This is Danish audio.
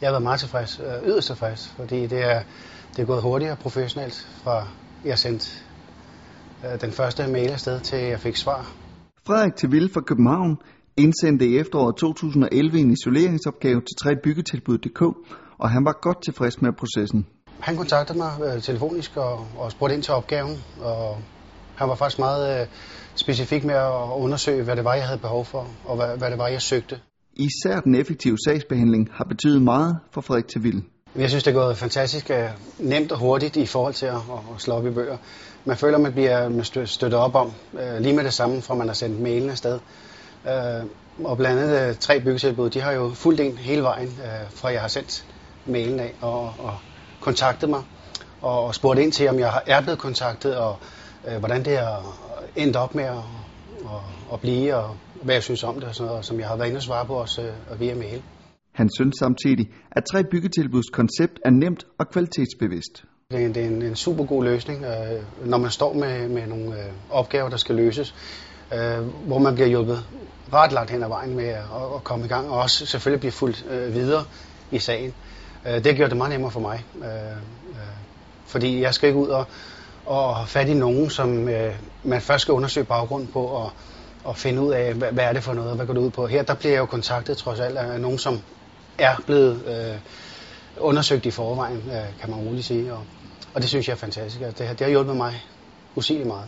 Jeg har været meget tilfreds, øh, yderst tilfreds, fordi det er, det er gået hurtigt og professionelt fra jeg sendte øh, den første mail afsted til jeg fik svar. Frederik Teville fra København indsendte i efteråret 2011 en isoleringsopgave til tre byggetilbud.dk, og han var godt tilfreds med processen. Han kontaktede mig øh, telefonisk og, og spurgte ind til opgaven, og han var faktisk meget øh, specifik med at undersøge, hvad det var, jeg havde behov for, og hvad, hvad det var, jeg søgte. Især den effektive sagsbehandling har betydet meget for Frederik Teville. Jeg synes, det er gået fantastisk øh, nemt og hurtigt i forhold til at, at slå op i bøger. Man føler, man bliver støttet op om øh, lige med det samme, fra man har sendt mailen afsted. Øh, og blandt andet tre byggetilbud, de har jo fulgt en hele vejen, fra jeg har sendt mailen af og, og kontaktet mig og spurgt ind til, om jeg er blevet kontaktet og hvordan det er endt op med at, at, at blive og hvad jeg synes om det og sådan noget, som jeg har været inde og svare på også via mail. Han synes samtidig, at tre byggetilbuds koncept er nemt og kvalitetsbevidst. Det er, det er en, en super god løsning, øh, når man står med, med nogle øh, opgaver, der skal løses, øh, hvor man bliver hjulpet ret langt hen ad vejen med at, at komme i gang, og også selvfølgelig blive fuldt øh, videre i sagen. Øh, det gjort det meget nemmere for mig, øh, øh, fordi jeg skal ikke ud og, og har fat i nogen, som øh, man først skal undersøge baggrund på, og, og finde ud af, hvad, hvad er det for noget, hvad går det ud på. Her der bliver jeg jo kontaktet trods alt af nogen, som er blevet øh, undersøgt i forvejen, øh, kan man roligt sige. Og, og det synes jeg er fantastisk. Altså, det, det har hjulpet mig usigeligt meget.